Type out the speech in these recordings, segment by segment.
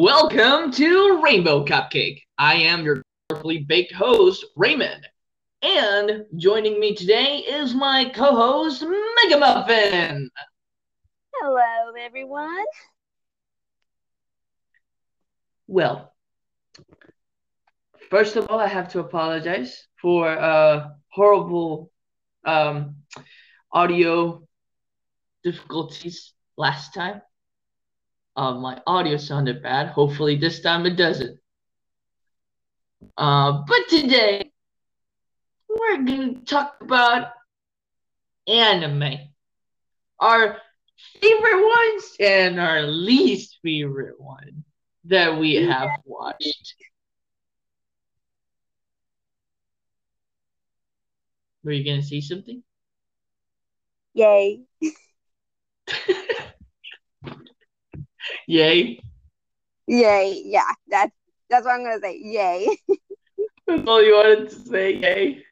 Welcome to Rainbow Cupcake. I am your colorfully baked host, Raymond. And joining me today is my co host, Mega Muffin. Hello, everyone. Well, first of all, I have to apologize for uh, horrible um, audio difficulties last time. Uh, my audio sounded bad. Hopefully, this time it doesn't. Uh, but today, we're going to talk about anime. Our favorite ones and our least favorite one that we have watched. Were you going to see something? Yay. Yay. Yay. Yeah, that's that's what I'm gonna say. Yay. That's all you wanted to say, yay.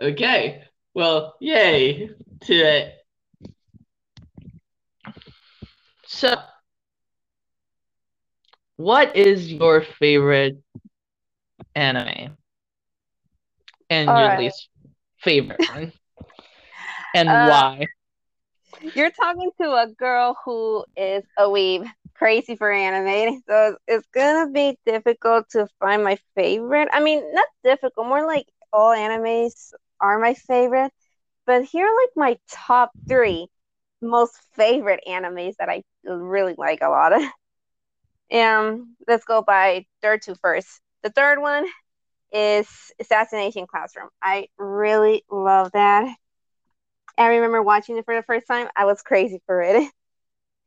Okay. Well, yay to it. So, what is your favorite anime? And All your right. least favorite one? and Uh, why? You're talking to a girl who is a weeb, crazy for anime. So it's, gonna be difficult to find my favorite. I mean, not difficult, more like all animes are my favorite. But here are like my top three most favorite animes that I really like a lot. Um, let's go by third to first. The third one is Assassination Classroom. I really love that. I remember watching it for the first time. I was crazy for it.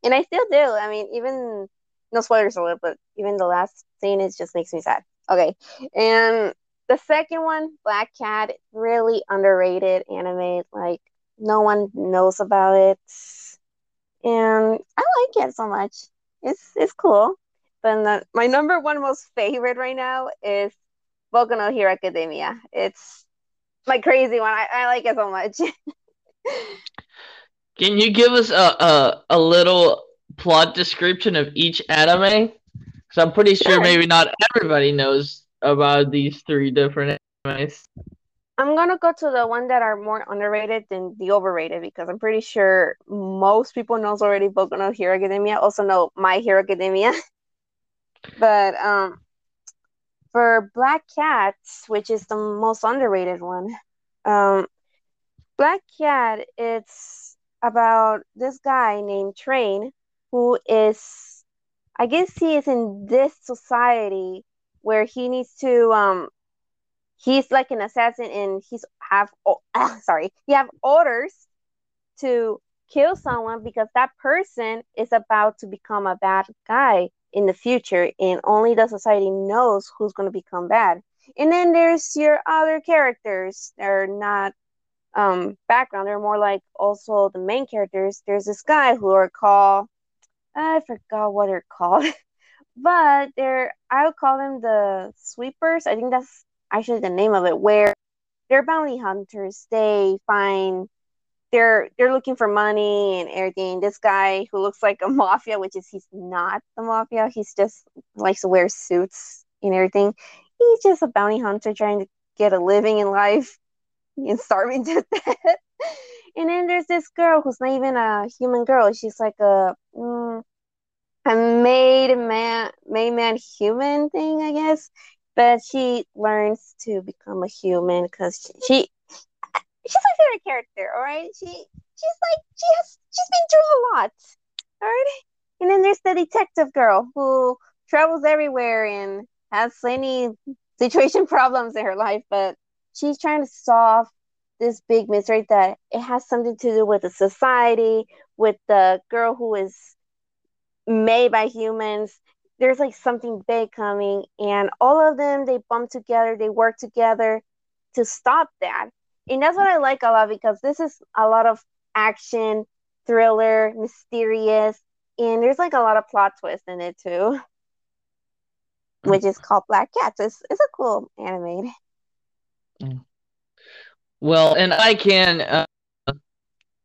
And I still do. I mean, even no spoilers alert, but even the last scene is just makes me sad. Okay. And the second one, Black Cat, really underrated anime. Like no one knows about it. And I like it so much. It's it's cool. But the, my number one most favorite right now is Boku no Hero Academia. It's my crazy one. I, I like it so much. Can you give us a, a, a little plot description of each anime? Because I'm pretty sure Sure. maybe not everybody knows about these three different animes. I'm gonna go to the one that are more underrated than the overrated because I'm pretty sure most people knows already Boku no Hero Academia, also know My Hero Academia. but um for Black Cats, which is the most underrated one, um Black Cat, it's about this guy named Train who is I guess he is in this society where he needs to um he's like an assassin and he's have oh, sorry he have orders to kill someone because that person is about to become a bad guy in the future and only the society knows who's going to become bad. And then there's your other characters they're not um background they're more like also the main characters. There's this guy who are called i forgot what they're called but they're i would call them the sweepers. I think that's actually the name of it where they're bounty hunters. They find they're they're looking for money and everything. This guy who looks like a mafia which is he's not the mafia. He's just likes to wear suits and everything. He's just a bounty hunter trying to get a living in life and starving to death. And then there's this girl who's not even a human girl. She's like a mm, a made man made man human thing i guess. But she learns to become a human because she, she's my favorite character all right? She she's like she has she's been through a lot all right? And then there's the detective girl who travels everywhere and has any situation problems in her life but she's trying to solve this big mystery that it has something to do with the society with the girl who is made by humans. There's like something big coming and all of them they bump together they work together to stop that. And that's what i like a lot because this is a lot of action thriller mysterious and there's like a lot of plot twists in it too mm. which is called black cats it's, it's a cool anime Well, and I can uh,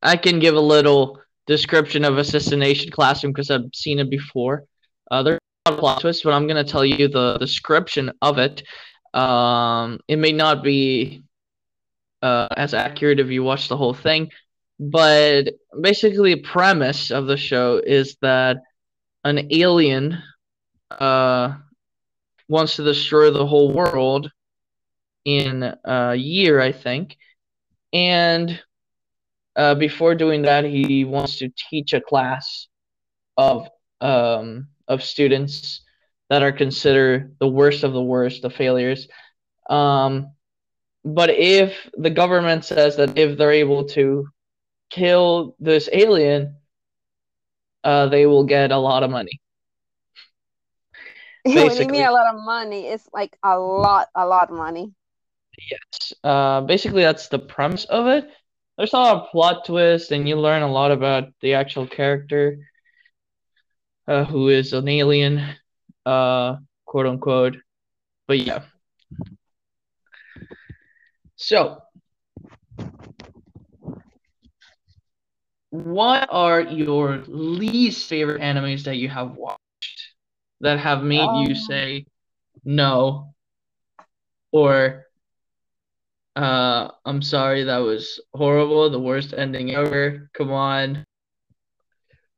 I can give a little description of Assassination Classroom because I've seen it before. Uh, there's a plot twist, but I'm gonna tell you the description of it. Um, it may not be uh, as accurate if you watch the whole thing, but basically, the premise of the show is that an alien uh, wants to destroy the whole world in a year, I think, and uh, before doing that, he wants to teach a class of um, of students that are considered the worst of the worst, the failures. Um, but if the government says that if they're able to kill this alien, uh, they will get a lot of money. when you mean a lot of money, it's like a lot, a lot of money. Yes. Uh, basically, that's the premise of it. There's a lot of plot twist, and you learn a lot about the actual character, uh, who is an alien, uh, quote unquote. But yeah. So, what are your least favorite animes that you have watched that have made um, you say no or uh I'm sorry that was horrible the worst ending ever. Come on.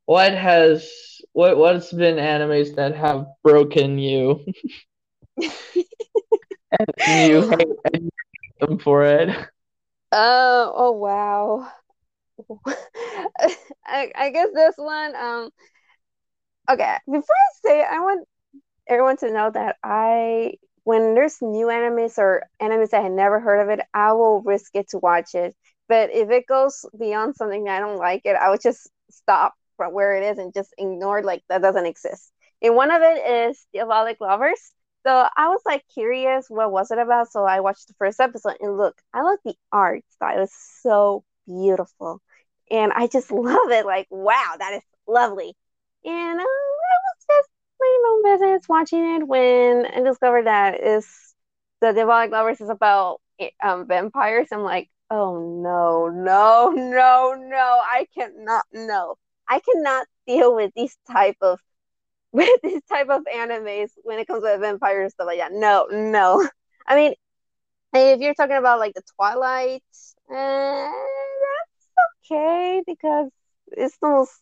What has what what's been animes that have broken you? And you hate them for it? Uh, oh wow. I, I guess this one, um, okay, before I say it, I want everyone to know that I, when there's new animes or animes I had never heard of it, I will risk it to watch it. But if it goes beyond something that I don't like it, I would just stop from where it is and just ignore like that doesn't exist. And one of it is Diabolik Lovers. So I was like curious, what was it about? So I watched the first episode and look, I love the art style. It's so beautiful and I just love it. Like, wow, that is lovely. And uh, my own business watching it when I discovered that is the Diabolik Lovers is about um, vampires. I'm like, oh no, no, no, no! I cannot. No, I cannot deal with these type of with this type of animes when it comes to vampires stuff like that. No, no. I mean, if you're talking about like the Twilight, uh, okay because it's the most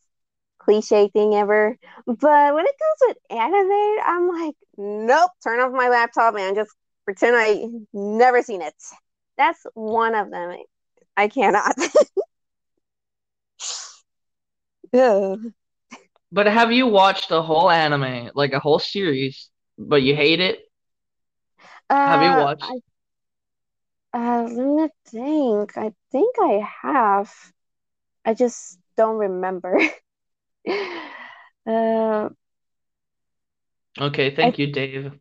cliche thing ever. But when it comes with anime, I'm like, nope, turn off my laptop and just pretend I never seen it. That's one of them. I cannot. yeah. But have you watched a whole anime, like a whole series, but you hate it? Uh, have you uh, watched? I, uh, let me think. I think I have. I just don't remember. uh, okay, thank I, you, Dave.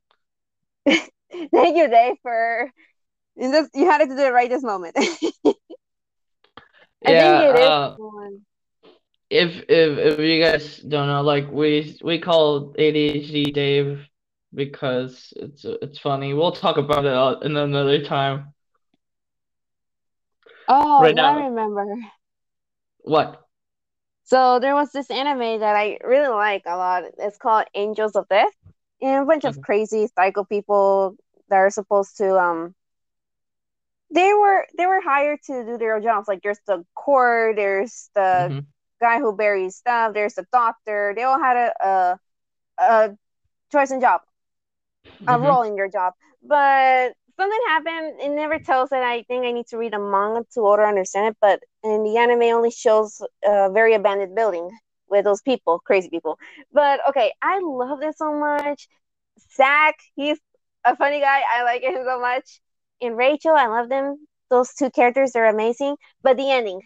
thank you, Dave, for this, you had to do it right this moment. I yeah, uh, if if if you guys don't know, like we we call ADHD Dave because it's it's funny. We'll talk about it in another time. Oh, right now. I remember. What? So there was this anime that I really like a lot. It's called Angels of Death, and a bunch of mm-hmm. crazy psycho people that are supposed to um. They were they were hired to do their jobs. Like there's the core, there's the mm-hmm. guy who buries stuff, there's the doctor. They all had a a, a choice in job, a mm-hmm. role in their job. But something happened. It never tells it. I think I need to read a manga to order understand it. But in the anime, only shows a very abandoned building with those people, crazy people. But okay, I love this so much. Zach, he's a funny guy. I like him so much. And Rachel, I love them. Those two characters are amazing. But the ending,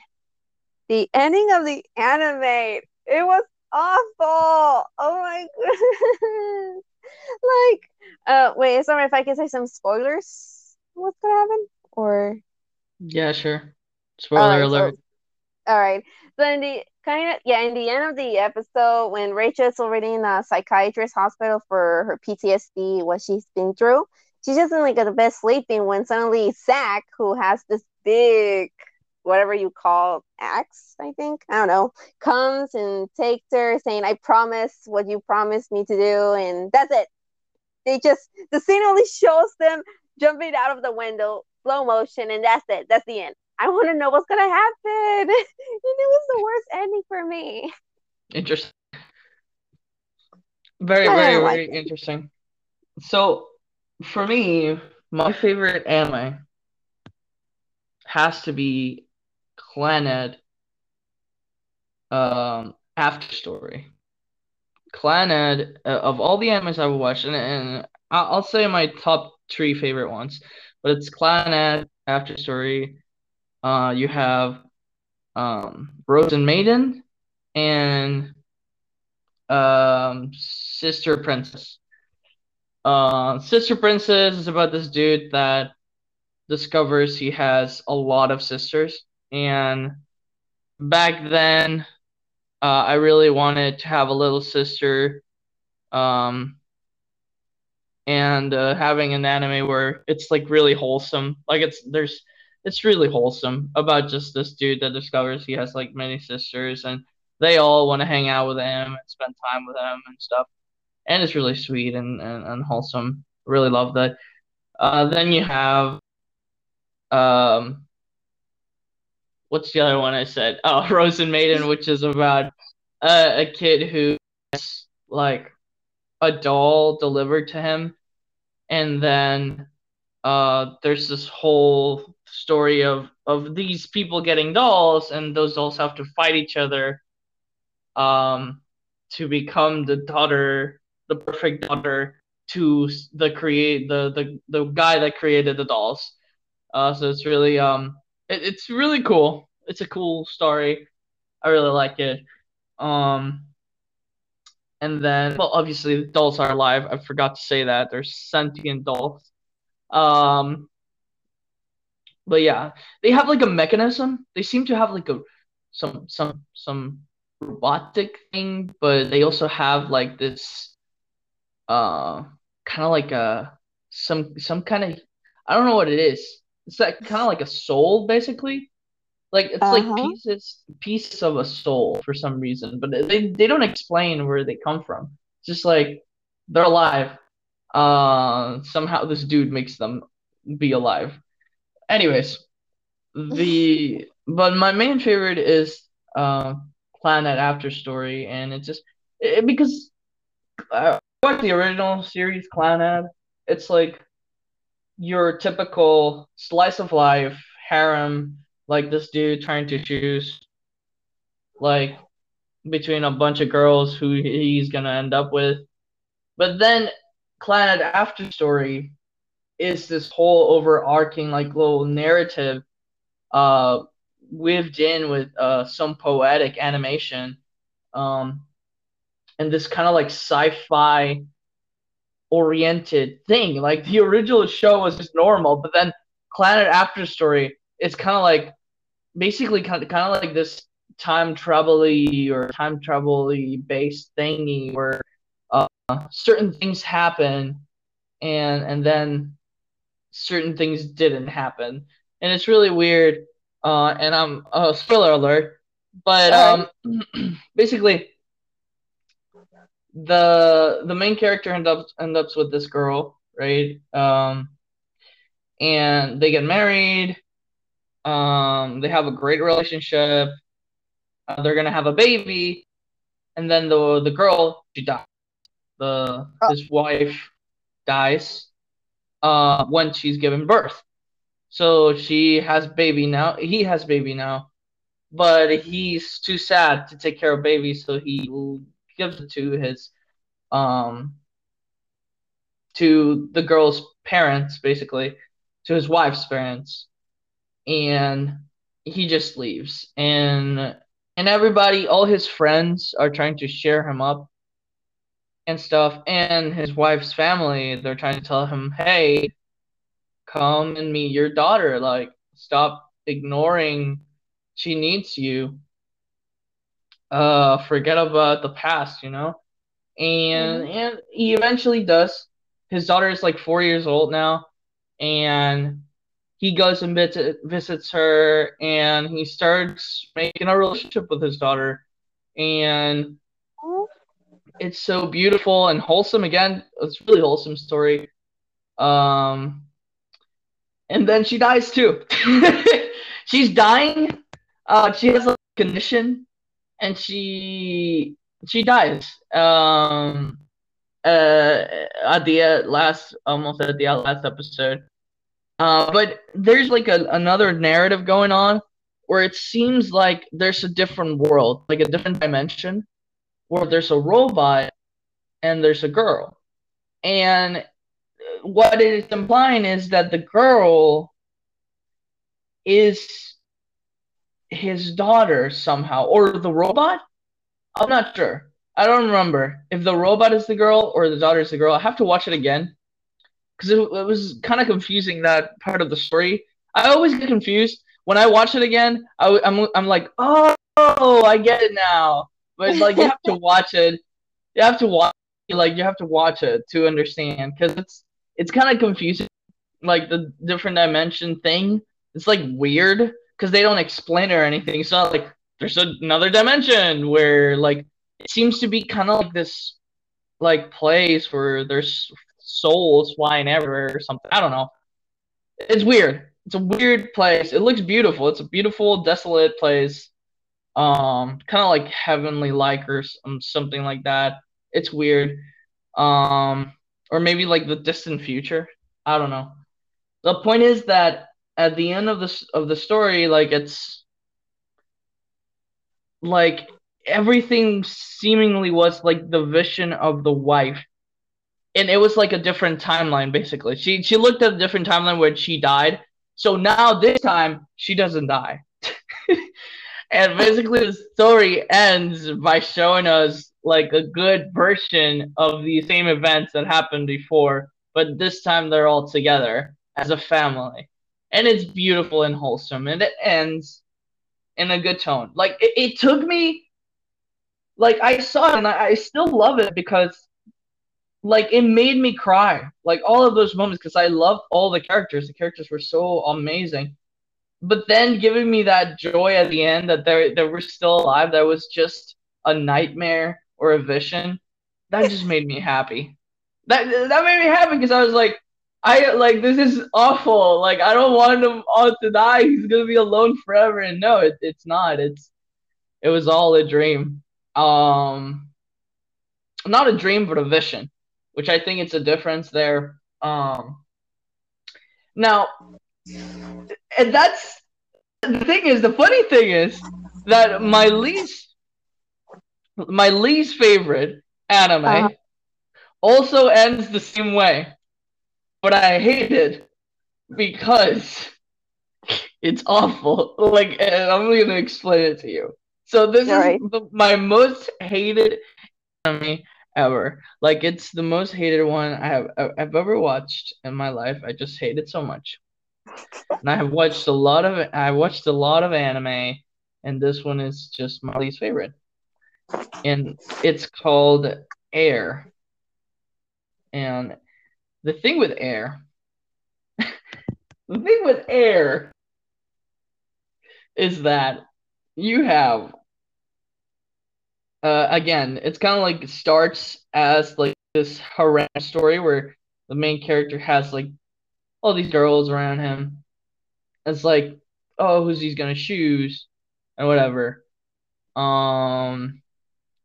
the ending of the anime, it was awful. Oh my goodness. Like, uh, wait, sorry if I can say some spoilers. What's gonna happen? Or yeah, sure. Spoiler alert. So, all right. So in the kind of yeah, in the end of the episode, when Rachel's already in a psychiatrist hospital for her PTSD, what she's been through, she's just in like the best sleeping when suddenly Zach, who has this big whatever you call axe, I think. I don't know. Comes and takes her saying, I promise what you promised me to do, and that's it. They just the scene only shows them jumping out of the window, slow motion, and that's it. That's the end. I want to know what's gonna happen. and it was the worst ending for me. Interesting. Very, very, very like interesting. So, for me, my favorite anime has to be Clannad um, After Story. Clannad, uh, of all the animes I've watched, and, and I'll say my top three favorite ones, but it's Clannad After Story. Uh, you have um, Rozen Maiden and um, Sister Princess. Uh, Sister Princess is about this dude that discovers he has a lot of sisters, and back then, uh, I really wanted to have a little sister. Um, and uh, having an anime where it's like really wholesome, like it's there's it's really wholesome about just this dude that discovers he has like many sisters and they all want to hang out with him and spend time with him and stuff. And it's really sweet and, and, and wholesome. Really love that. Uh, then you have um what's the other one I said? Oh, Rozen Maiden, which is about uh, a kid who has like a doll delivered to him, and then uh, there's this whole story of of these people getting dolls, and those dolls have to fight each other um, to become the daughter, the perfect daughter to the create the the the guy that created the dolls. Uh, so it's really um it, it's really cool. It's a cool story. I really like it. Um, and then well, obviously the dolls are alive. I forgot to say that they're sentient dolls. Um, but yeah, they have like a mechanism. They seem to have like a some some some robotic thing, but they also have like this uh kind of like a some some kind of I don't know what it is. It's like kind of like a soul basically. Like it's uh-huh. like pieces pieces of a soul for some reason, but they they don't explain where they come from. It's just like they're alive. Uh somehow this dude makes them be alive. Anyways, the but my main favorite is uh Clannad After Story, and it's just it, because I like the original series Clannad. It's like your typical slice of life harem, like this dude trying to choose like between a bunch of girls who he's gonna end up with. But then Clannad After Story is this whole overarching like little narrative uh weaved in with uh, some poetic animation um, and this kind of like sci-fi oriented thing. Like the original show was just normal but then Clannad After Story is kind of like basically kind of, kind of like this time travel or time travel based thingy where uh, certain things happen and and then certain things didn't happen. And it's really weird uh, and I'm uh, spoiler alert, but um, basically the the main character ends up ends up with this girl, right? Um, and they get married. Um, they have a great relationship. Uh, they're gonna have a baby, and then the the girl she dies. The oh. his wife dies uh, when she's given birth. So she has baby now. He has baby now, but he's too sad to take care of baby, so he gives it to his um to the girl's parents, basically, to his wife's parents, and he just leaves. And and everybody, all his friends are trying to share him up and stuff, and his wife's family, they're trying to tell him, hey, come and meet your daughter. Like, stop ignoring. She needs you. Uh, forget about the past, you know. And mm-hmm. and he eventually does. His daughter is like four years old now, and he goes and visit, visits her and he starts making a relationship with his daughter. And it's so beautiful and wholesome again. It's really wholesome story. Um and then she dies too. She's dying. Uh she has a condition and she she dies um uh at the last almost at the last episode uh, but there's like a, another narrative going on where it seems like there's a different world, like a different dimension, where there's a robot and there's a girl. And what it is implying is that the girl is his daughter somehow, or the robot? I'm not sure. I don't remember if the robot is the girl or the daughter is the girl. I have to watch it again because it, it, was kind of confusing that part of the story. I always get confused when I watch it again. I, am I'm, I'm like, oh, I get it now. But like you have to watch it. You have to watch like you have to watch it to understand because it's it's kind of confusing. Like the different dimension thing, it's like weird because they don't explain it or anything. It's not like there's another dimension where like it seems to be kind of like this like place where there's souls flying everywhere or something. I don't know. It's weird. It's a weird place. It looks beautiful. It's a beautiful, desolate place. Um, kind of like heavenly like or something like that. It's weird. Um, or maybe like the distant future. I don't know. The point is that at the end of this of the story, like it's like everything seemingly was like the vision of the wife and it was like a different timeline basically. She she looked at a different timeline where she died. So now this time she doesn't die. and basically the story ends by showing us like a good version of the same events that happened before, but this time they're all together as a family. And it's beautiful and wholesome and it ends in a good tone. Like it, it took me like I saw it and I, I still love it because like it made me cry. Like all of those moments because i love all the characters. The characters were so amazing. But then giving me that joy at the end that they they were still alive that was just a nightmare or a vision that just made me happy. That that made me happy because i was like i like this is awful. Like i don't want him all to die. He's gonna be alone forever. And no it, it's not. It's it was all a dream. Um not a dream but a vision which I think it's a difference there. Um, now, and that's the thing is the funny thing is that my least my least favorite anime uh-huh. also ends the same way, but I hate it because it's awful. Like, I'm gonna explain it to you. So this All is right. the, my most hated anime ever. Like it's the most hated one I have I've ever watched in my life. I just hate it so much. And I have watched a lot of I watched a lot of anime, and this one is just my least favorite. And it's called Air. And the thing with Air, the thing with Air is that you have uh, again, it's kind of like starts as like this harem story where the main character has like all these girls around him. It's like, oh, who's he's gonna choose and whatever. Um,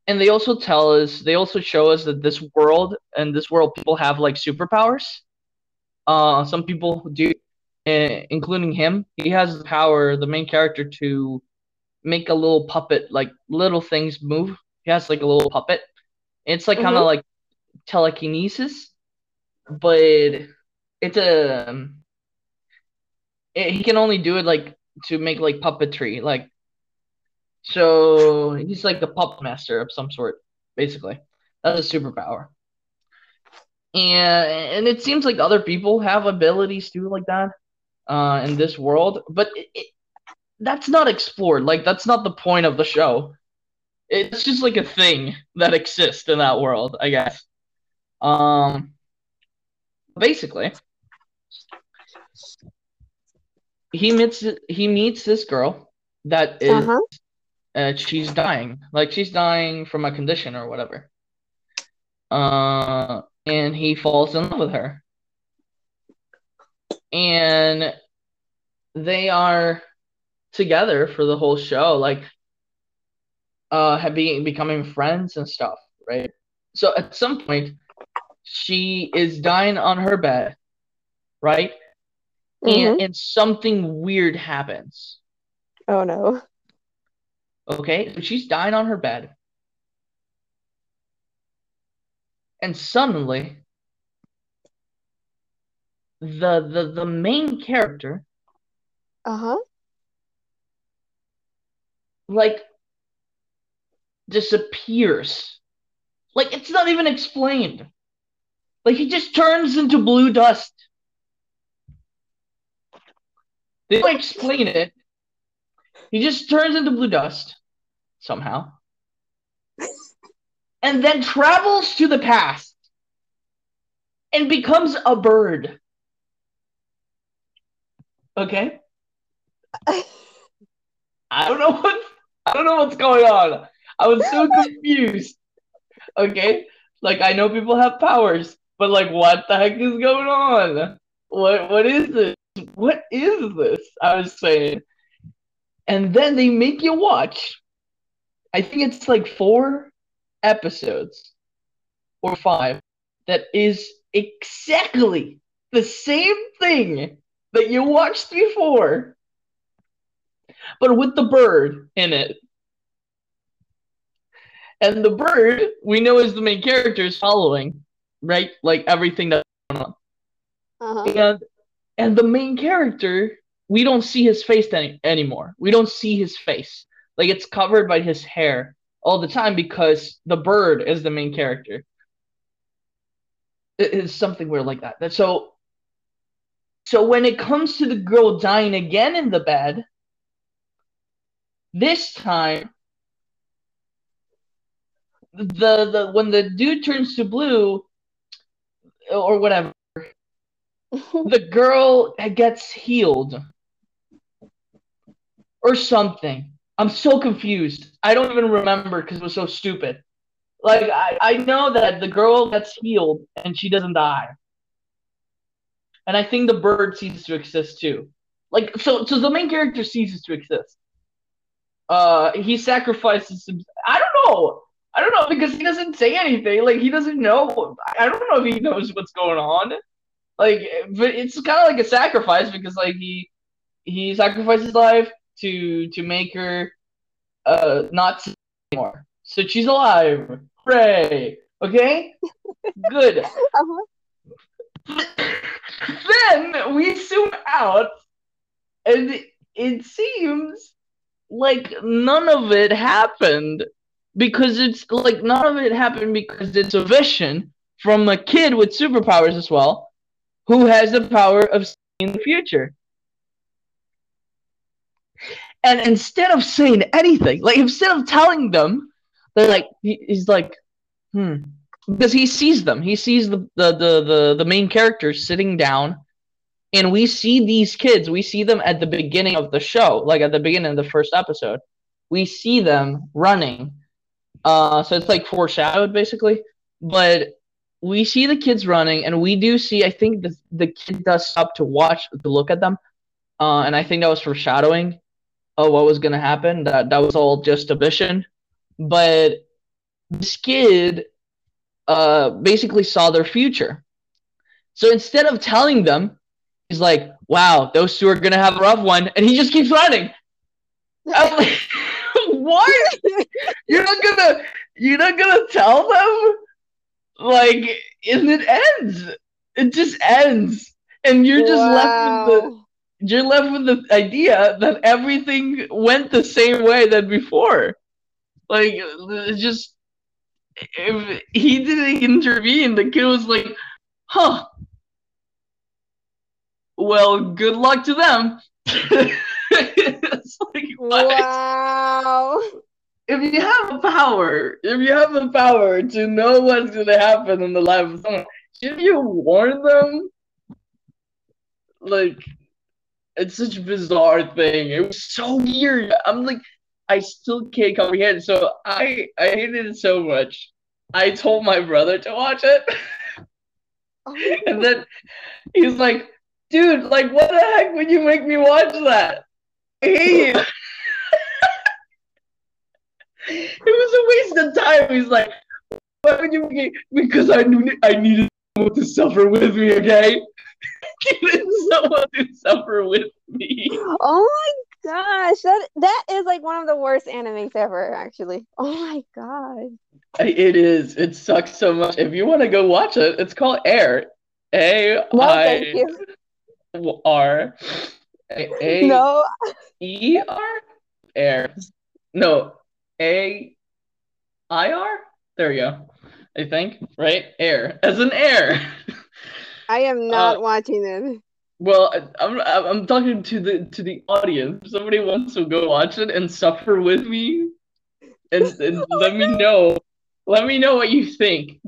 and they also tell us, they also show us that this world and this world people have like superpowers. Uh, some people do, uh, including him. He has the power, the main character, to make a little puppet, like little things move he has like a little puppet. It's like kind of mm-hmm. like telekinesis, but it's a um, it, he can only do it like to make like puppetry, like so he's like the puppet master of some sort, basically. That's a superpower. And and it seems like other people have abilities too like that uh, in this world, but it, it, that's not explored. Like that's not the point of the show it's just like a thing that exists in that world, I guess. Um, basically, he meets he meets this girl that is Uh-huh. Uh, she's dying, like she's dying from a condition or whatever. Uh, and he falls in love with her, and they are together for the whole show, like uh, have being becoming friends and stuff, right? So at some point, she is dying on her bed, right? Mhm. And and something weird happens. Oh no. Okay, so she's dying on her bed. And suddenly the the the main character Uh-huh. like disappears. Like it's not even explained. Like he just turns into blue dust. They don't explain it. He just turns into blue dust somehow. And then travels to the past and becomes a bird. Okay? I don't know what I don't know what's going on. I was so confused. Okay? Like I know people have powers, but like what the heck is going on? What what is this? What is this? I was saying. And then they make you watch. I think it's like four episodes or five that is exactly the same thing that you watched before, but with the bird in it. And the bird, we know is the main character, is following, right? Like everything that's going on. Uh-huh. And and the main character, we don't see his face any, anymore. We don't see his face. Like it's covered by his hair all the time because the bird is the main character. It is something weird like that. That so so when it comes to the girl dying again in the bed, this time the the when the dude turns to blue or whatever the girl gets healed or something. I'm so confused. I don't even remember because it was so stupid. Like I, I know that the girl gets healed and she doesn't die. And I think the bird ceases to exist too. Like so so the main character ceases to exist. Uh he sacrifices some I don't know. I don't know because he doesn't say anything. Like he doesn't know. I don't know if he knows what's going on like but it's kind of like a sacrifice because like he he sacrificed his life to to make her uh not anymore. So she's alive. Hooray! Okay? Good. Uh-huh. then we zoom out and it seems like none of it happened because it's like none of it happened because it's a vision from a kid with superpowers as well who has the power of seeing the future. And instead of saying anything, like instead of telling them, they're like he, he's like, hmm, because he sees them. He sees the the the the, the main characters sitting down, and we see these kids. We see them at the beginning of the show, like at the beginning of the first episode. We see them running. Uh, so it's like foreshadowed basically, but we see the kids running, and we do see. I think the the kid does stop to watch to look at them, uh, and I think that was foreshadowing of what was gonna happen. That that was all just a vision, but this kid uh, basically saw their future. So instead of telling them, he's like, "Wow, those two are gonna have a rough one," and he just keeps running. I'm like, what? You're not gonna you're not gonna tell them? Like, and it ends. It just ends. And you're just left with the Wow. You're left with the idea that everything went the same way than before. Like it's just if he didn't intervene, the kid was like, huh. Well, good luck to them. it's like what? Wow. if you have a power, if you have the power to know what's gonna happen in the life of someone, shouldn't you warn them? Like, it's such a bizarre thing. It was so weird. I'm like, I still can't comprehend. So I I hated it so much. I told my brother to watch it. Oh. and then he's like, dude, like what the heck would you make me watch that? I hate you. it was a waste of time. He's like, why would you make because I knew I needed someone to suffer with me, okay? Someone to suffer with me. Oh my gosh, that that is like one of the worst animes ever, actually. Oh my god. It is. It sucks so much. If you want to go watch it, it's called Air. A I R A no E R Air. No, A I R. There we go. I think right. Air as an air. I am not uh, watching it. Well, I'm I'm talking to the to the audience. Somebody wants to go watch it and suffer with me, and, and let me know. Let me know what you think.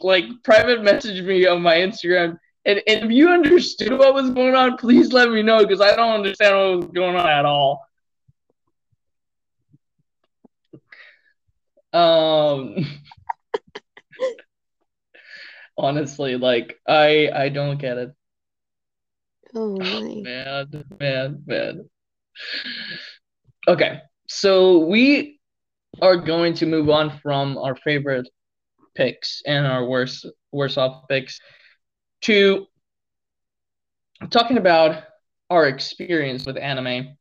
Like private message me on my Instagram. And, and if you understood what was going on, please let me know because I don't understand what was going on at all. Um honestly, like I I don't get it. Oh my. man, man, man. Okay, so we are going to move on from our favorite picks and our worst worst off picks to talking about our experience with anime.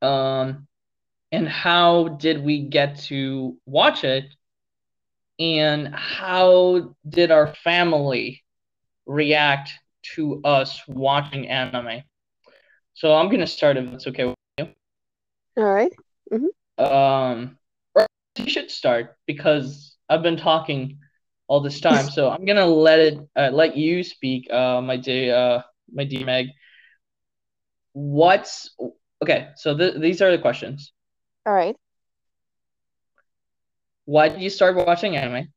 Um, and how did we get to watch it and how did our family react to us watching anime? So I'm gonna start if it's okay with you. All right. mm-hmm. Um, you should start because I've been talking all this time. so I'm gonna let it uh, let you speak, uh, my day, uh, my D Meg. What's okay? So th- these are the questions. All right why did you start watching anime?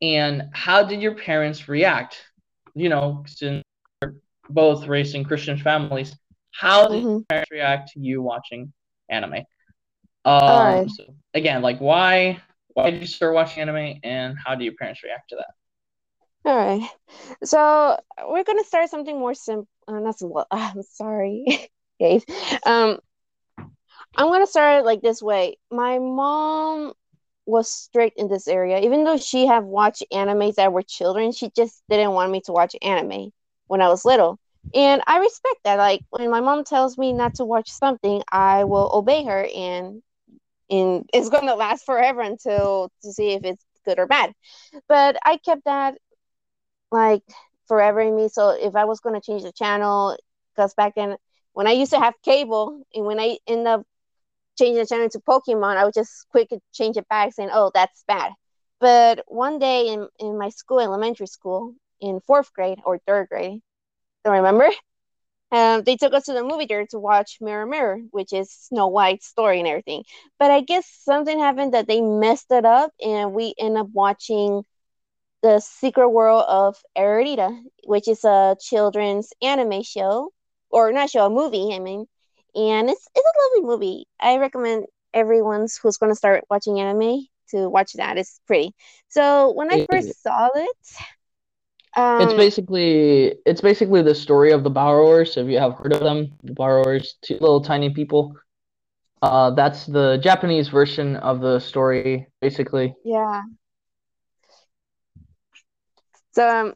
And how did your parents react? You know, since both raised in Christian families, how did mm-hmm. your parents react to you watching anime? Um, so again, like why why did you start watching anime, and how do your parents react to that? All right, so we're gonna start something more simple. Uh, not simple. I'm sorry, Gabe. Um, I'm gonna start it like this way. My mom was strict in this area, even though she have watched animes that were children. She just didn't want me to watch anime when I was little, and I respect that. Like when my mom tells me not to watch something, I will obey her, and and it's gonna last forever until to see if it's good or bad. But I kept that like forever in me. So if I was gonna change the channel, because back then when I used to have cable, and when I end up change the channel to Pokemon, I would just quick change it back saying, oh, that's bad. But one day in, in my school, elementary school, in fourth grade or third grade, don't remember, um, they took us to the movie theater to watch Mirror Mirror, which is Snow White's story and everything. But I guess something happened that they messed it up, and we end up watching the Secret World of Arrietty, which is a children's anime show, or not show, a movie. I mean, and it's it's a lovely movie. I recommend everyone who's going to start watching anime to watch that. It's pretty. So when I first saw it, um, it's basically it's basically the story of the borrowers. If you have heard of them, the borrowers, two little tiny people. Uh, that's the Japanese version of the story, basically. Yeah. So um,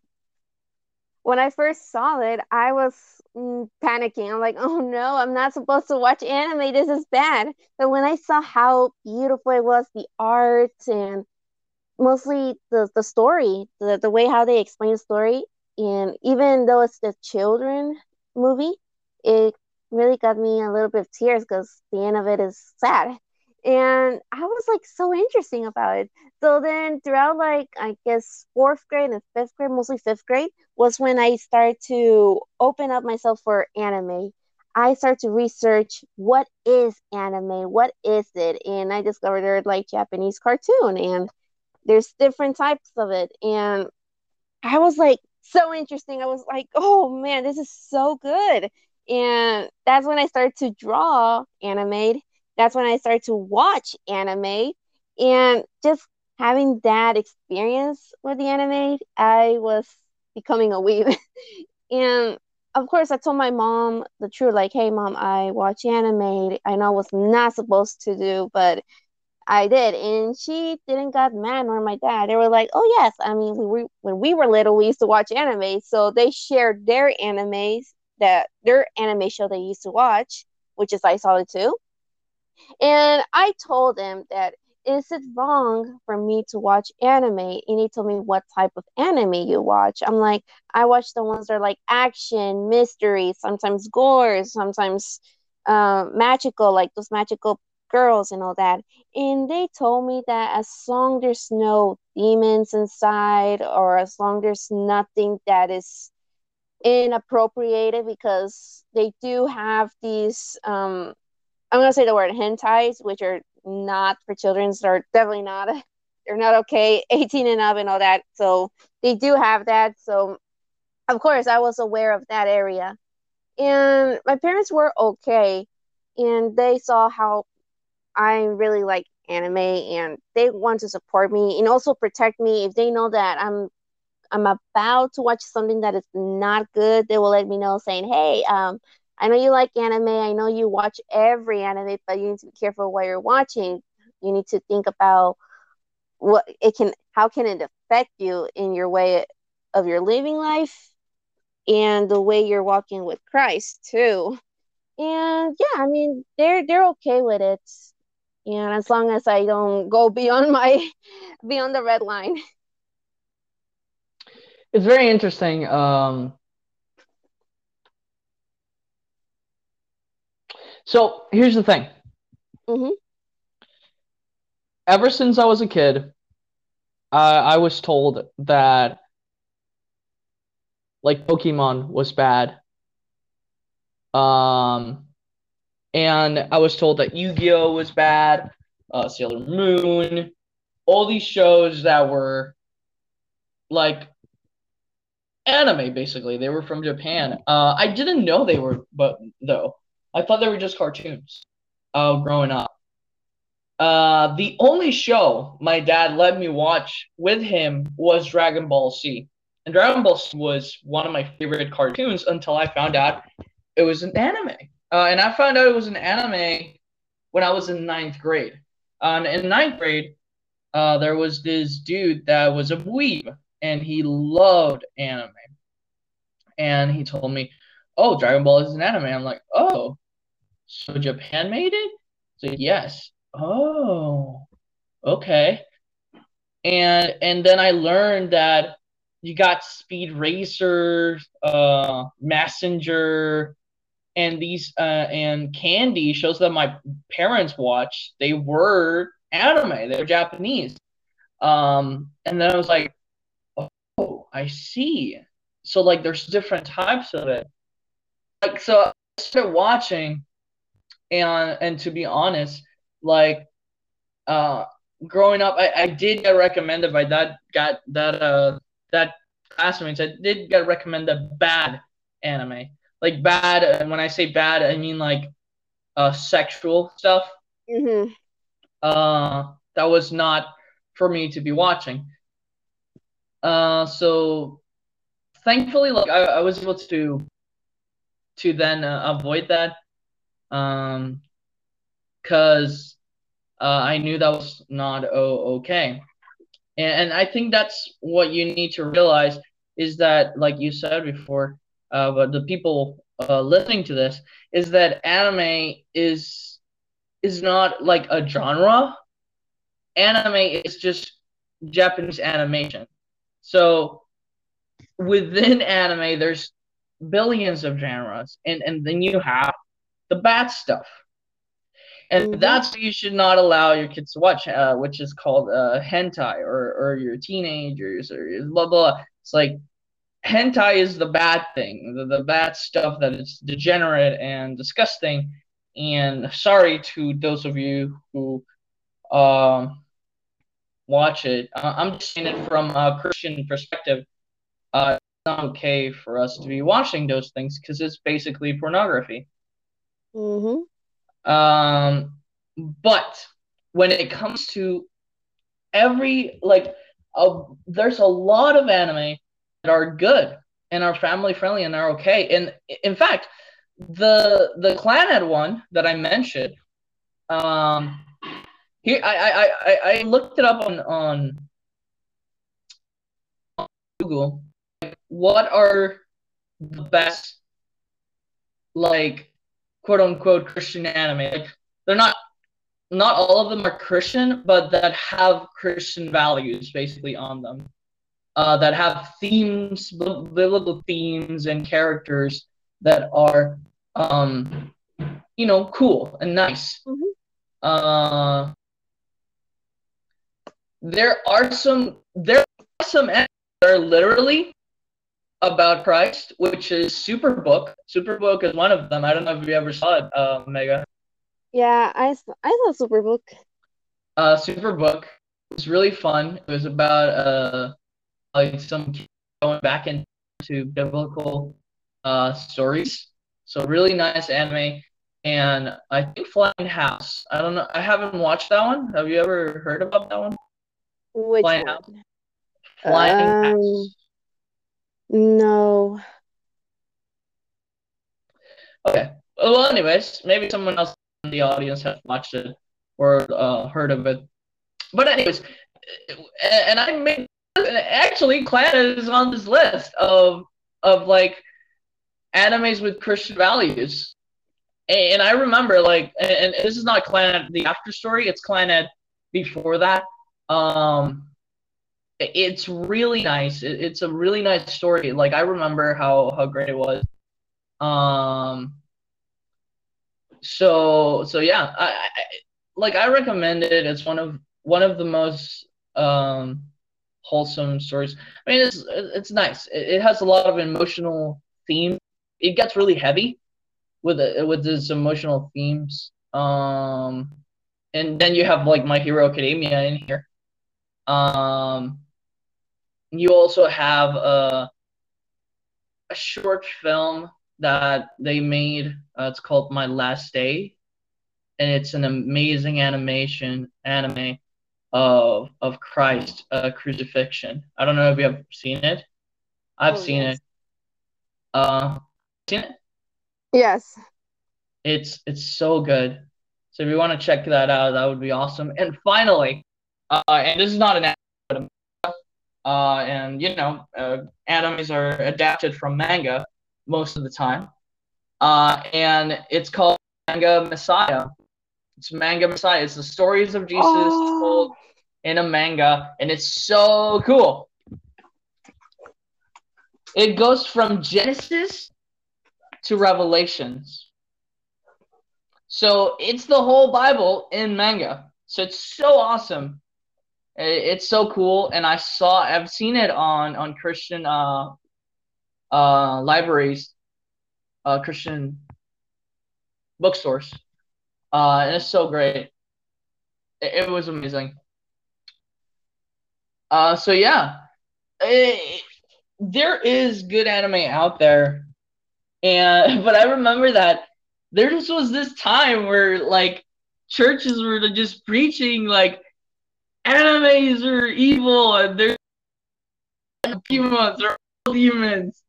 when I first saw it, I was mm, panicking. I'm like, oh no, I'm not supposed to watch anime. This is bad. But when I saw how beautiful it was, the art and mostly the, the story, the, the way how they explain the story, and even though it's the children movie, it really got me a little bit of tears because the end of it is sad and I was like so interesting about it. So then throughout like I guess fourth grade and fifth grade, mostly fifth grade, was when I started to open up myself for anime. I started to research what is anime, what is it, and I discovered like Japanese cartoon and there's different types of it. And I was like so interesting. I was like, oh man, this is so good. And that's when I started to draw anime. That's when I started to watch anime. And just having that experience with the anime, I was becoming a weeb. and of course, I told my mom the truth like, hey, mom, I watch anime. I know I was not supposed to do, but I did, and she didn't got mad nor my dad. They were like, "Oh yes, I mean, we were when we were little, we used to watch anime, so they shared their animes that their anime show they used to watch, which is I saw it too." And I told them that is it wrong for me to watch anime? And he told me what type of anime you watch. I'm like, I watch the ones that are like action, mystery, sometimes gore, sometimes uh, magical, like those magical girls and all that. And they told me that as long there's no demons inside or as long there's nothing that is inappropriated because they do have these um I'm gonna say the word hentais, which are not for children, they're definitely not they're not okay, 18 and up and all that. So they do have that. So of course I was aware of that area. And my parents were okay and they saw how I really like anime and they want to support me and also protect me if they know that I'm I'm about to watch something that is not good, they will let me know saying, "Hey, um I know you like anime. I know you watch every anime, but you need to be careful what you're watching. You need to think about what it can how can it affect you in your way of your living life and the way you're walking with Christ too." And yeah, I mean, they're they're okay with it and as long as I don't go beyond my beyond the red line. It's very interesting. Um, so here's the thing. Mm-hmm. Ever since I was a kid, uh, I was told that like Pokemon was bad. Um, and I was told that Yu Gi Oh was bad, uh, Sailor Moon, all these shows that were like anime basically. They were from Japan. Uh, I didn't know they were, but though I thought they were just cartoons. Uh, growing up. Uh, the only show my dad let me watch with him was Dragon Ball Z. And Dragon Ball Z was one of my favorite cartoons until I found out it was an anime. Uh, and I found out it was an anime when I was in ninth grade. Uh, in ninth grade, uh, there was this dude that was a weeb, and he loved anime. And he told me, "Oh, Dragon Ball is an anime." I'm like, "Oh, so Japan made it?" So yes. Oh, okay. And and then I learned that you got Speed Racer, uh, Mazinger, and these uh, and Candy shows that my parents watched. They were anime. They were Japanese. Um, and then I was like, oh, I see. So like, there's different types of it. Like, so I started watching, and and to be honest, like, uh, growing up, I, I did get recommended by that got that uh that classmates. I did get recommended bad anime like bad. And when I say bad, I mean like uh, sexual stuff. Mm-hmm. Uh, that was not for me to be watching. Uh, so thankfully, like I, I was able to to then uh, avoid that, um, because uh, I knew that was not oh, okay. And, and I think that's what you need to realize is that, like you said before, uh, but the people uh, listening to this is that anime is is not like a genre. Anime is just Japanese animation. So within anime, there's billions of genres, and and then you have the bad stuff, and mm-hmm. that's what you should not allow your kids to watch, uh, which is called uh, hentai or or your teenagers or blah blah. It's like hentai is the bad thing, the, the bad stuff that is degenerate and disgusting. And sorry to those of you who um, watch it. Uh, I'm just saying it from a Christian perspective. Uh, not okay for us to be watching those things because it's basically pornography. Mm-hmm. Um, but when it comes to every like, uh, there's a lot of anime that are good and are family friendly and are okay. And in fact, the the Clannad one that I mentioned, um, here I I, I, I looked it up on on Google. What are the best like quote unquote Christian anime? Like they're not not all of them are Christian, but that have Christian values basically on them. Uh, that have themes, biblical themes, and characters that are, um, you know, cool and nice. Mm-hmm. Uh, there are some there are some that are literally about Christ, which is Superbook. Superbook is one of them. I don't know if you ever saw it, uh, Mega. Yeah, I I saw Superbook. Uh, Superbook was really fun. It was about uh like some going back into biblical uh stories. So really nice anime. And I think Flying House. I don't know. I haven't watched that one. Have you ever heard about that one? Which Flying one? House. Flying Um, House. No. Okay. Well, anyways, maybe someone else in the audience has watched it or uh, heard of it. But anyways, and I made actually Clan is on this list of of like animes with Christian values. And I remember like, and this is not Clan the after story; it's Clan before that. Um, it's really nice. It's a really nice story. Like I remember how how great it was. Um, so so yeah, I, I like I recommend it. It's one of one of the most um wholesome stories. I mean, it's it's nice. It, it has a lot of emotional themes. It gets really heavy with it with its emotional themes. Um, and then you have like My Hero Academia in here. Um, you also have a a short film that they made. Uh, it's called My Last Day, and it's an amazing animation anime of of Christ uh, crucifixion. I don't know if you have seen it. I've Oh, seen yes. it. Uh, seen it. Yes. It's it's so good. So if you want to check that out, that would be awesome. And finally, uh, and this is not an anime, uh, and you know, uh, animes are adapted from manga most of the time. Uh, and it's called Manga Messiah. It's Manga Messiah. It's the stories of Jesus Oh. told in a manga, and it's so cool. It goes from Genesis to Revelations. So it's the whole Bible in manga. So it's so awesome. It's so cool, and I saw I've seen it on on Christian uh uh libraries, uh Christian bookstores. Uh, and it's so great. It, it was amazing. Uh, so yeah, Eh, there is good anime out there, and but I remember that there just was this time where like churches were just preaching like animes are evil and they're demons, all demons.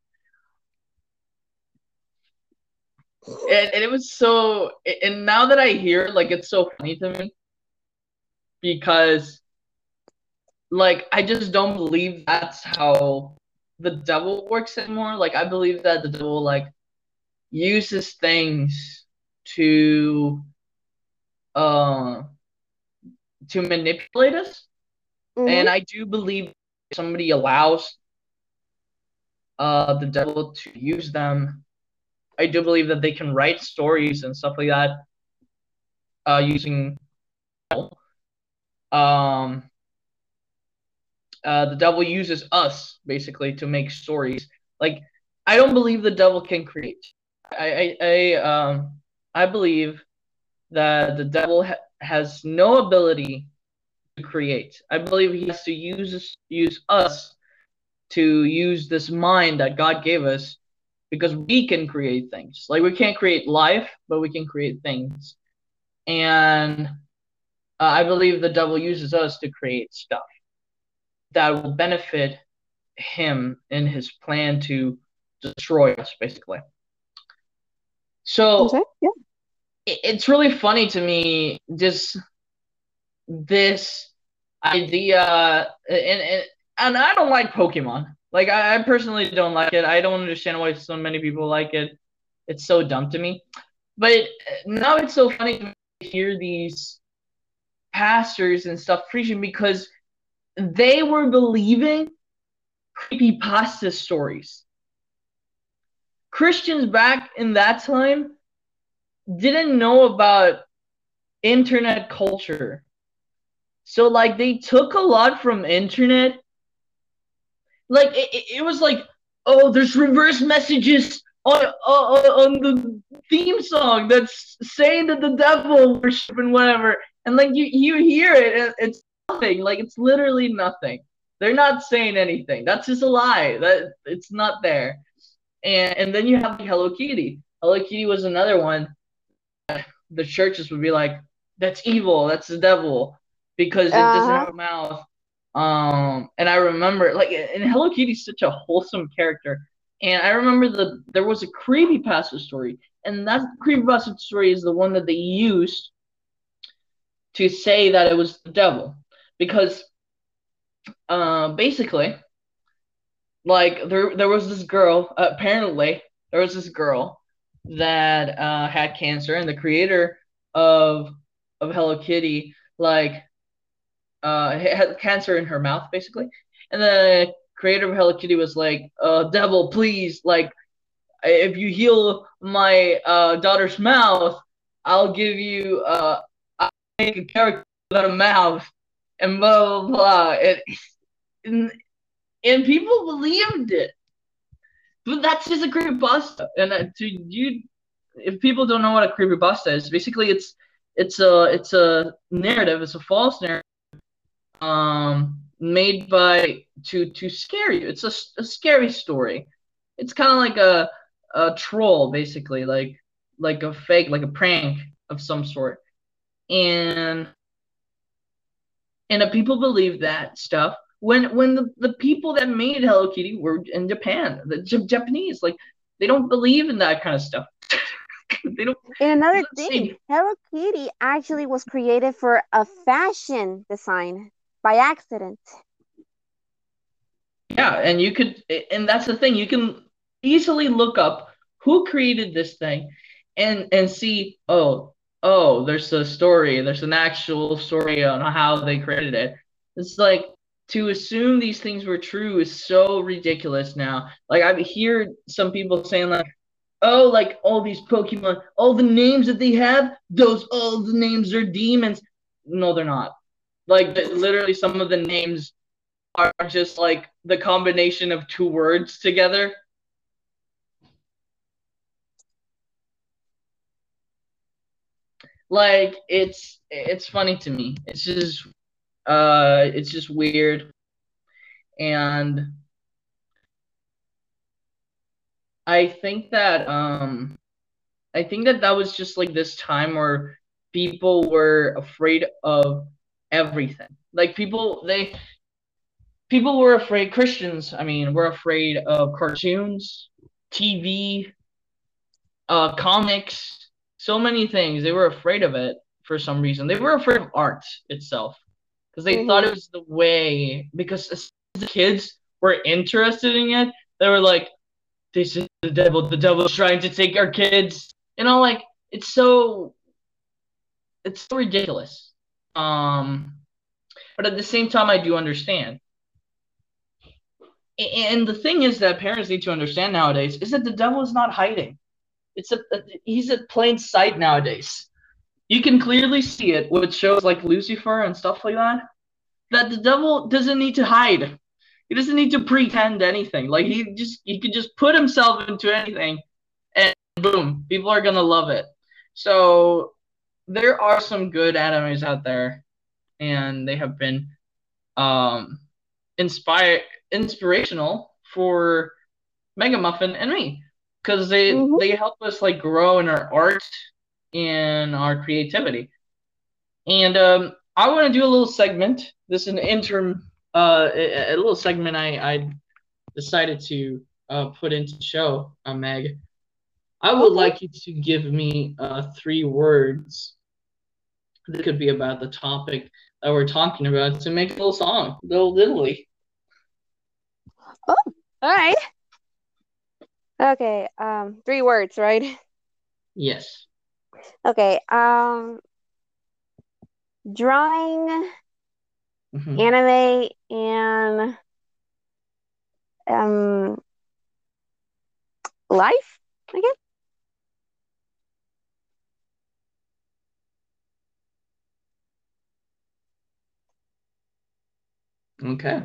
And, and it was so and now that I hear like it's so funny to me because like I just don't believe that's how the devil works anymore. Like I believe that the devil like uses things to uh to manipulate us. Mhm. And I do believe somebody allows uh the devil to use them, I do believe that they can write stories and stuff like that uh using um uh the devil uses us basically to make stories. Like I don't believe the devil can create. I I, I um I believe that the devil ha- has no ability to create. I believe he has to use use us to use this mind that God gave us because we can create things. Like we can't create life, but we can create things. And uh, I believe the devil uses us to create stuff that will benefit him in his plan to destroy us, basically. So Okay, yeah. it- it's really funny to me just this idea and, and and I don't like Pokemon. Like I, I personally don't like it. I don't understand why so many people like it. It's so dumb to me. But now it's so funny to hear these pastors and stuff preaching because they were believing creepy pasta stories. Christians back in that time didn't know about internet culture. So like they took a lot from internet. Like it, it, was like, oh, there's reverse messages on, on on the theme song that's saying that the devil worship and whatever. And like you you hear it, and it's nothing. Like it's literally nothing. They're not saying anything. That's just a lie. That it's not there. And and then you have like Hello Kitty. Hello Kitty was another one. The churches would be like, "That's evil. That's the devil," because it doesn't Uh-huh. have a mouth. Um, and I remember like, and Hello Kitty's such a wholesome character. And I remember the there was a creepypasta story, and that creepypasta story is the one that they used to say that it was the devil, because uh, basically, like there there was this girl. Uh, apparently, there was this girl that uh, had cancer, and the creator of of Hello Kitty like uh had cancer in her mouth, basically, and the creator of Hello Kitty was like, uh, "Devil, please, like, if you heal my uh daughter's mouth, I'll give you uh, I'll make a character without a mouth." And blah blah blah. And, and and people believed it. But that's just a creepypasta. And uh, to you, if people don't know what a creepypasta is, basically it's it's a it's a narrative. It's a false narrative, um, made by to to scare you. It's a, a scary story. It's kind of like a a troll, basically, like like a fake, like a prank of some sort. And and the people believe that stuff when when the, the people that made Hello Kitty were in Japan, the J- Japanese, like they don't believe in that kind of stuff. they don't. And another thing, Hello Kitty actually was created for a fashion design by accident. Yeah, and you could, and that's the thing. You can easily look up who created this thing, and and see. Oh, oh, there's a story. There's an actual story on how they created it. It's like to assume these things were true is so ridiculous now. Like I hear some people saying like, oh, like all these Pokemon, all the names that they have, those all the names are demons. No, they're not. Like literally, some of the names are just like the combination of two words together. Like it's it's funny to me. It's just uh it's just weird and I think that um I think that that was just like this time where people were afraid of everything. Like people they people were afraid Christians, I mean, were afraid of cartoons, TV, uh comics, so many things. They were afraid of it for some reason. They were afraid of art itself because they Mhm. thought it was the way because the kids were interested in it, they were like this is the devil, the devil's trying to take our kids. You know, like it's so it's so ridiculous. Um but at the same time I do understand. And the thing is that parents need to understand nowadays is that the devil is not hiding. It's a he's at plain sight nowadays. You can clearly see it with shows like Lucifer and stuff like that. That the devil doesn't need to hide. He doesn't need to pretend anything. Like he just he could just put himself into anything and boom, people are gonna love it. So there are some good animes out there and they have been um inspire inspirational for Mega Muffin and me because they Mhm. they help us like grow in our art and our creativity. And um, I want to do a little segment. This is an interim, uh, a, a little segment I I decided to uh, put into show, uh, Meg. I would Okay. like you to give me uh, three words that could be about the topic that we're talking about to make a little song, little diddly. Oh, all right. Okay. Um, three words, right? Yes. Okay. Um, drawing, Mhm. anime, and um, life. I guess. Okay.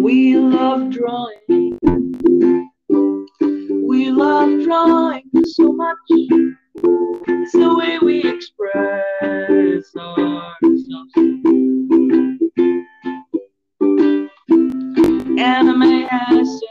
We love drawing. We love drawing so much. It's the way we express ourselves. Anime has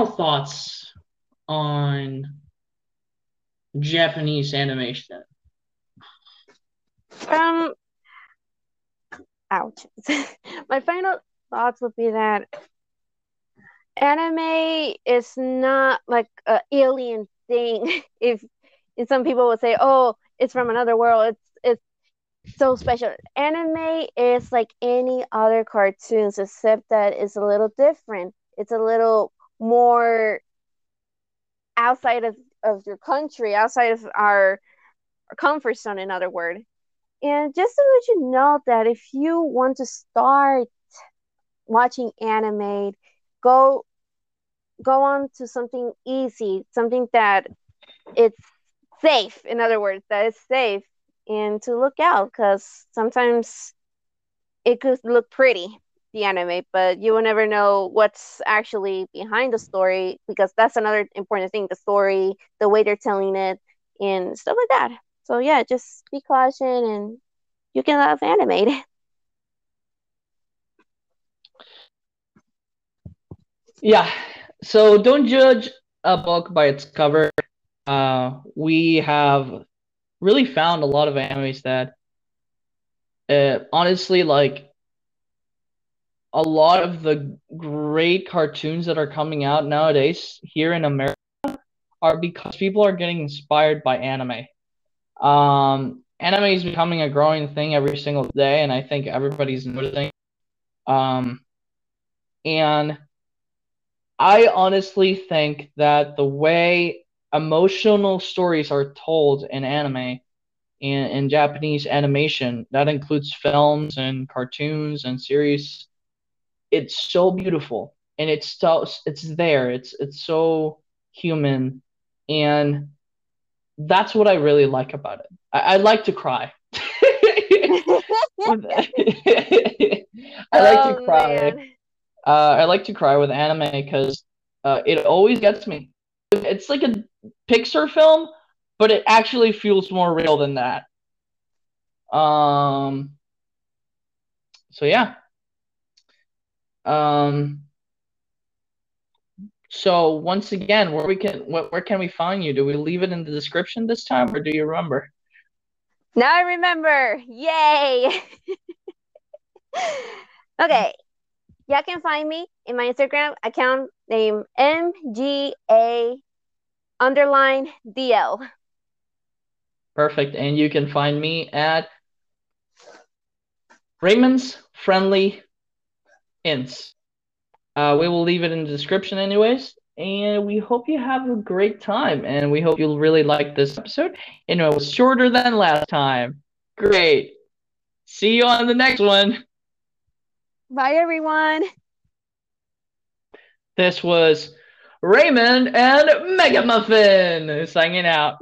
final thoughts on Japanese animation? Um, ouch. My final thoughts would be that anime is not like a alien thing. If, if some people would say, "Oh, it's from another world," it's it's so special. Anime is like any other cartoons, except that it's a little different. It's a little more outside of, of your country, outside of our, comfort zone, in other words. And just to let you know that if you want to start watching anime, go go on to something easy, something that it's safe. In other words, that is safe, and to look out because sometimes it could look pretty the anime, but you will never know what's actually behind the story because that's another important thing: the story, the way they're telling it, and stuff like that. So yeah, just be cautious and you can love anime. Yeah. So don't judge a book by its cover. Uh, we have really found a lot of animes that, uh, honestly, like a lot of the great cartoons that are coming out nowadays here in America are because people are getting inspired by anime. Um, anime is becoming a growing thing every single day, and I think everybody's noticing. Um, and I honestly think that the way emotional stories are told in anime in, in Japanese animation, that includes films and cartoons and series, it's so beautiful and it's so it's there. It's it's so human and that's what I really like about it. I, I like to cry. I like to Oh, cry. Uh, I like to cry with anime because uh, it always gets me. It's like a Pixar film, but it actually feels more real than that. Um. So yeah. Um. So once again, where we can where, where can we find you? Do we leave it in the description this time, or do you remember? Now I remember. Yay! okay. Y'all can find me in my Instagram account named MGA underline DL. Perfect. And you can find me at Raymond's Friendly Ints. Uh, we will leave it in the description, anyways. And we hope you have a great time. And we hope you'll really like this episode. And it was shorter than last time. Great. See you on the next one. Bye, everyone. This was Raymond and Mega Muffin signing out.